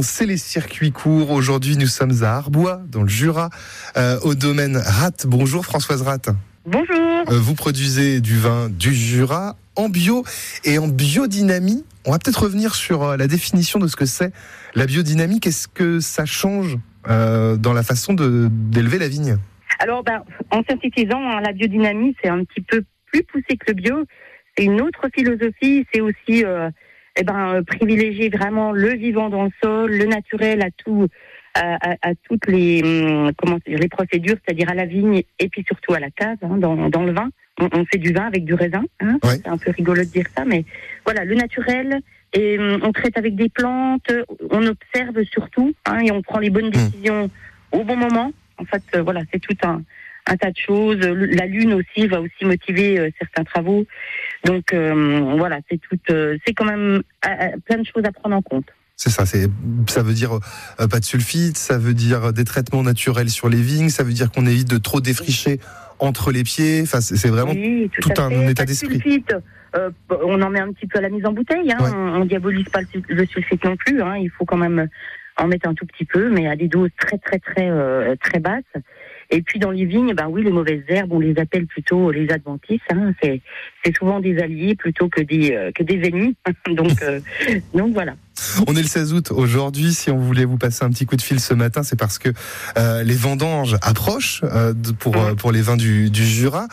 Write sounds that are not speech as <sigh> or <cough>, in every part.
C'est les circuits courts. Aujourd'hui, nous sommes à Arbois, dans le Jura, euh, au domaine Rat. Bonjour Françoise Rat. Bonjour. Euh, vous produisez du vin du Jura en bio et en biodynamie. On va peut-être revenir sur euh, la définition de ce que c'est la biodynamie. Qu'est-ce que ça change euh, dans la façon d'élever la vigne? Alors, ben, en synthétisant, hein, la biodynamie, c'est un petit peu plus poussé que le bio. C'est une autre philosophie. C'est aussi euh, eh ben, euh, privilégier vraiment le vivant dans le sol, le naturel à tout, à, à- à toutes les hum, comment dire, les procédures, c'est-à-dire à la vigne et puis surtout à la cave, hein, dans, dans le vin. On, on fait du vin avec du raisin. Hein, Ouais. C'est un peu rigolo de dire ça, mais voilà, le naturel. Et hum, on traite avec des plantes. On observe surtout hein, et on prend les bonnes décisions au bon moment. En fait, euh, voilà, c'est tout un, un tas de choses. La lune aussi va aussi motiver euh, certains travaux. Donc euh, voilà, c'est tout, euh, c'est quand même plein de choses à prendre en compte. C'est ça, c'est, ça veut dire euh, pas de sulfite, ça veut dire des traitements naturels sur les vignes, ça veut dire qu'on évite de trop défricher entre les pieds. Enfin, c'est vraiment oui, tout, un fait. état de d'esprit. sulfite, euh, on en met un petit peu à la mise en bouteille. Hein. Ouais. On, on diabolise pas le, sul- le sulfite non plus. Hein. Il faut quand même en mettre un tout petit peu, mais à des doses très très très euh, très basses. Et puis dans les vignes, ben oui, les mauvaises herbes, on les appelle plutôt les adventices. Hein. C'est c'est souvent des alliés plutôt que des euh, que des ennemis. <laughs> donc euh, donc voilà. On est le 16 août aujourd'hui. Si on voulait vous passer un petit coup de fil ce matin, c'est parce que euh, les vendanges approchent euh, pour, euh, pour les vins du, du Jura.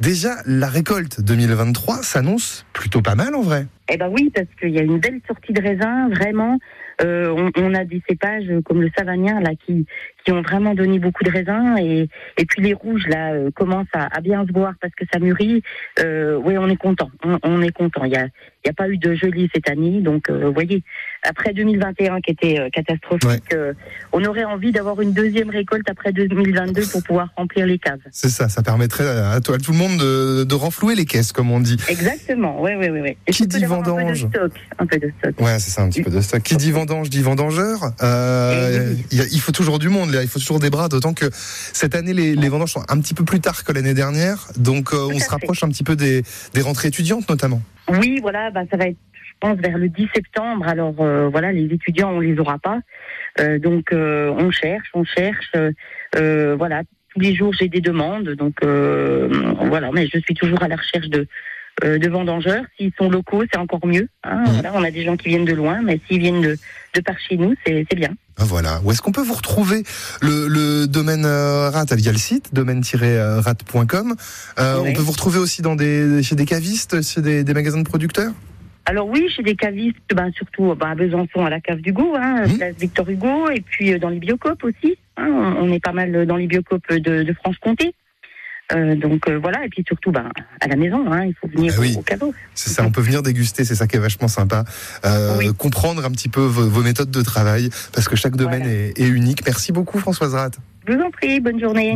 Déjà, la récolte 2023 s'annonce plutôt pas mal en vrai. Eh ben oui, parce qu'il y a une belle sortie de raisin, vraiment. Euh, on, on a des cépages comme le savagnin là qui qui ont vraiment donné beaucoup de raisins et et puis les rouges là euh, commencent à, à bien se voir parce que ça mûrit. Euh, oui, on est content, on, on est content. Il y a y a pas eu de gelée cette année, donc euh, vous voyez. Après 2021 qui était catastrophique, Ouais. on aurait envie d'avoir une deuxième récolte après 2022 pour pouvoir remplir les caves. C'est ça, ça permettrait à, tout à tout le monde de, de renflouer les caisses, comme on dit. Exactement, oui, oui, oui. Et Qui dit vendange Un peu de stock, un peu de stock. Ouais, c'est ça, un petit peu de stock. Qui dit vendange dit vendangeur. Eh oui. il faut toujours du monde, là. il faut toujours des bras, d'autant que cette année, les, les vendanges sont un petit peu plus tard que l'année dernière. Donc, euh, on se fait. rapproche un petit peu des, des rentrées étudiantes, notamment. Oui, voilà, bah, ça va être, je pense, vers le 10 septembre. Alors, euh, voilà, les étudiants, on les aura pas. Euh, donc, euh, on cherche, on cherche. euh, euh, voilà, tous les jours, j'ai des demandes. Donc, euh, voilà, mais je suis toujours à la recherche de, euh, de vendangeurs. S'ils sont locaux, c'est encore mieux. Hein, voilà, on a des gens qui viennent de loin, mais s'ils viennent de, de par chez nous, c'est bien. Ah, Voilà. Où est-ce qu'on peut vous retrouver? Le, le domaine euh, rat Il y a le site domaine-rat.com. Euh. On peut vous retrouver aussi dans des, chez des cavistes, chez des, des magasins de producteurs? Alors oui, chez des cavistes, ben, surtout ben, à Besançon, à la cave d'Hugo, hein, Mhm. place Victor Hugo, et puis euh, dans les biocopes aussi. hein, on est pas mal dans les biocopes de, de Franche-Comté. Euh, donc euh, voilà, et puis surtout ben, à la maison, hein, il faut venir Ah oui. au, au caveau. C'est ça, on peut venir déguster, c'est ça qui est vachement sympa. Euh, Oui. Comprendre un petit peu vos, vos méthodes de travail, parce que chaque domaine Voilà. est, est unique. Merci beaucoup Françoise Rat. Je vous en prie, bonne journée.